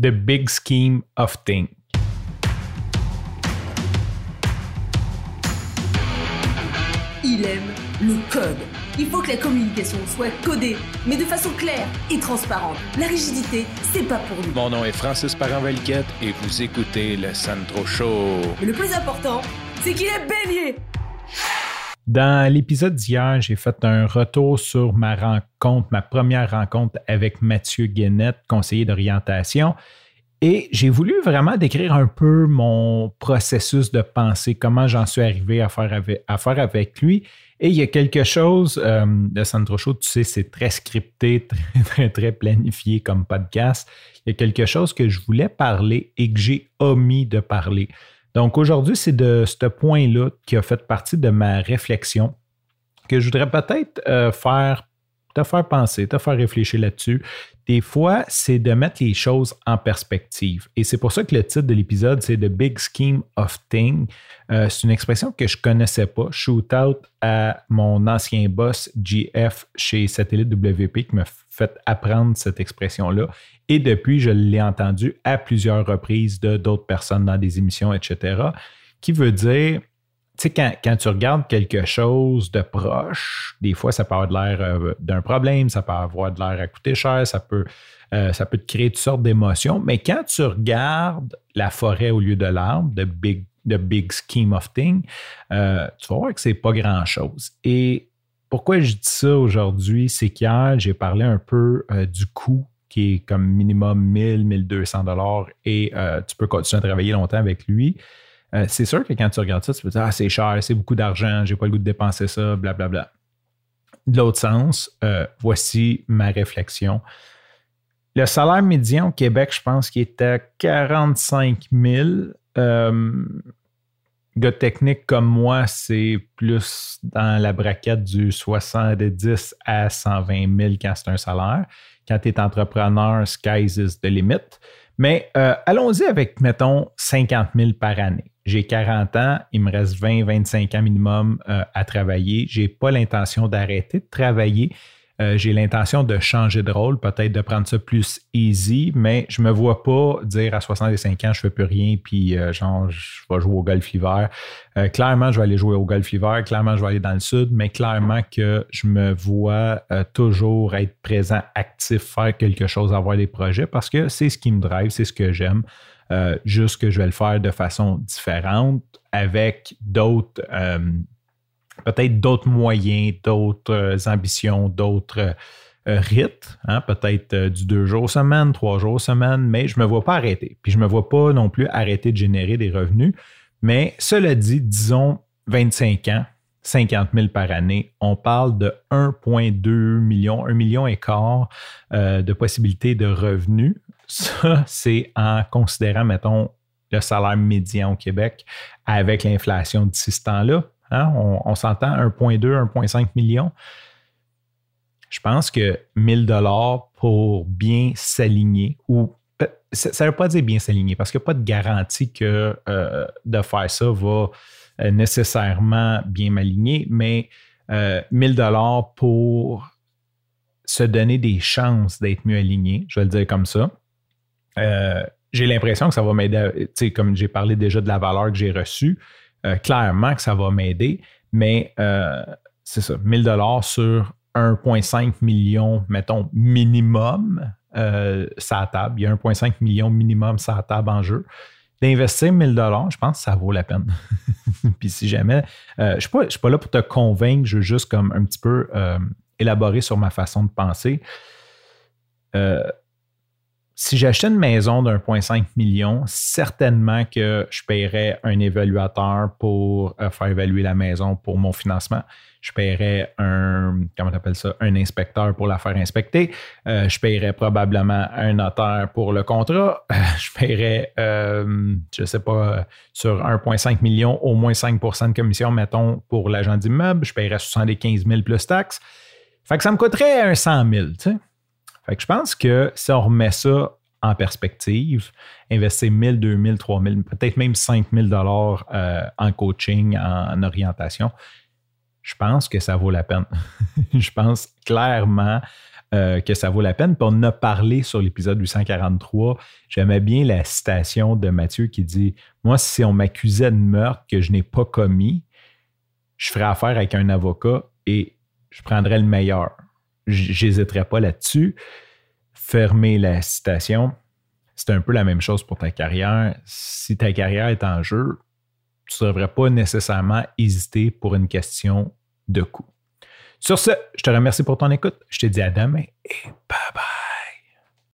The Big Scheme of Things. Il aime le code. Il faut que la communication soit codée, mais de façon claire et transparente. La rigidité, c'est pas pour nous. Mon nom est Francis Parent-Valquette et vous écoutez le Sandro Show. Mais le plus important, c'est qu'il est bélier. Dans l'épisode d'hier, j'ai fait un retour sur ma rencontre, ma première rencontre avec Mathieu Guénette, conseiller d'orientation. Et j'ai voulu vraiment décrire un peu mon processus de pensée, comment j'en suis arrivé à faire avec, lui. Et il y a quelque chose euh, de Sandro Show, tu sais, c'est très scripté, très, très, très planifié comme podcast. Il y a quelque chose que je voulais parler et que j'ai omis de parler. Donc aujourd'hui, c'est de ce point-là qui a fait partie de ma réflexion que je voudrais peut-être euh, faire, te faire penser, te faire réfléchir là-dessus. Des fois, c'est de mettre les choses en perspective. Et c'est pour ça que le titre de l'épisode, c'est The Big Scheme of Things. Euh, c'est une expression que je ne connaissais pas. Shoot out à mon ancien boss, GF, chez Satellite WP, qui m'a fait apprendre cette expression-là. Et depuis, je l'ai entendu à plusieurs reprises de d'autres personnes dans des émissions, etc., qui veut dire tu sais, quand, tu regardes quelque chose de proche, des fois, ça peut avoir de l'air euh, d'un problème, ça peut avoir de l'air à coûter cher, ça peut, euh, ça peut te créer toutes sortes d'émotions. Mais quand tu regardes la forêt au lieu de l'arbre, de big, the big scheme of things, euh, tu vas voir que c'est pas grand-chose. Et pourquoi je dis ça aujourd'hui, c'est qu'hier, j'ai parlé un peu du coût qui est comme minimum 1000, 1200 dollars et tu peux continuer à travailler longtemps avec lui. Euh, c'est sûr que quand tu regardes ça, tu peux dire Ah, c'est cher, c'est beaucoup d'argent, j'ai pas le goût de dépenser ça, blablabla. Bla, bla. De l'autre sens, euh, voici ma réflexion. Le salaire médian au Québec, je pense qu'il à 45 000. Euh, technique comme moi, c'est plus dans la braquette du 70 à 120 000 quand c'est un salaire. Quand tu es entrepreneur, sky's is the limit. Mais allons-y avec, mettons, 50 000 par année j'ai 40 ans, il me reste 20, 25 ans minimum euh, à travailler. Je n'ai pas l'intention d'arrêter de travailler. Euh, j'ai l'intention de changer de rôle, peut-être de prendre ça plus easy, mais je me vois pas dire à 65 ans, je fais plus rien, puis euh, genre, je vais jouer au golf l'hiver. clairement, je vais aller jouer au golf l'hiver, clairement, je vais aller dans le sud, mais clairement que je me vois toujours être présent, actif, faire quelque chose, avoir des projets, parce que c'est ce qui me drive, c'est ce que j'aime. Euh, juste que je vais le faire de façon différente avec d'autres, euh, peut-être d'autres moyens, d'autres ambitions, d'autres euh, rites, hein, peut-être du deux jours semaine, trois jours semaine, mais je ne me vois pas arrêter. Puis je ne me vois pas non plus arrêter de générer des revenus. Mais cela dit, disons 25 ans, 50 000 par année, on parle de 1,2 million, 1 million et quart de possibilités de revenus ça, c'est en considérant, mettons, le salaire médian au Québec avec l'inflation d'ici ce temps-là. Hein? On, s'entend 1,2, 1,5 million. Je pense que 1000 dollars pour bien s'aligner ou ça ne veut pas dire bien s'aligner parce qu'il n'y a pas de garantie que euh, de faire ça va euh, nécessairement bien m'aligner, mais 1000 euh, dollars pour se donner des chances d'être mieux aligné, je vais le dire comme ça. Euh, j'ai l'impression que ça va m'aider, comme j'ai parlé déjà de la valeur que j'ai reçue, euh, clairement que ça va m'aider, mais euh, c'est ça, 1000 dollars sur 1,5 million, mettons, minimum, ça table. Il y a 1,5 million minimum, ça table en jeu. D'investir 1000 dollars, je pense que ça vaut la peine. Puis si jamais, je ne suis, suis, pas là pour te convaincre, je veux juste comme un petit peu élaborer sur ma façon de penser si j'achetais une maison d'1,5 million, certainement que je paierais un évaluateur pour euh, faire évaluer la maison pour mon financement. Je paierais un, comment appelles ça, un inspecteur pour la faire inspecter. Euh, je paierais probablement un notaire pour le contrat. je paierais, euh, je ne sais pas, sur 1,5 million, au moins 5% de commission, mettons, pour l'agent d'immeuble. Je paierais 75 000 plus taxes. Fait que ça me coûterait un 100 000, tu sais. Fait que je pense que si on remet ça en perspective, investir 1000, 2000, 3000, peut-être même 5000 dollars euh, en coaching, en, orientation, je pense que ça vaut la peine. je pense clairement euh, que ça vaut la peine. Puis on a parlé sur l'épisode 843. J'aimais bien la citation de Mathieu qui dit Moi, si on m'accusait de meurtre que je n'ai pas commis, je ferais affaire avec un avocat et je prendrais le meilleur. J'hésiterais pas là-dessus. Fermer la citation. C'est un peu la même chose pour ta carrière. Si ta carrière est en jeu, tu ne devrais pas nécessairement hésiter pour une question de coût. Sur ce, je te remercie pour ton écoute. Je te dis à demain et bye bye.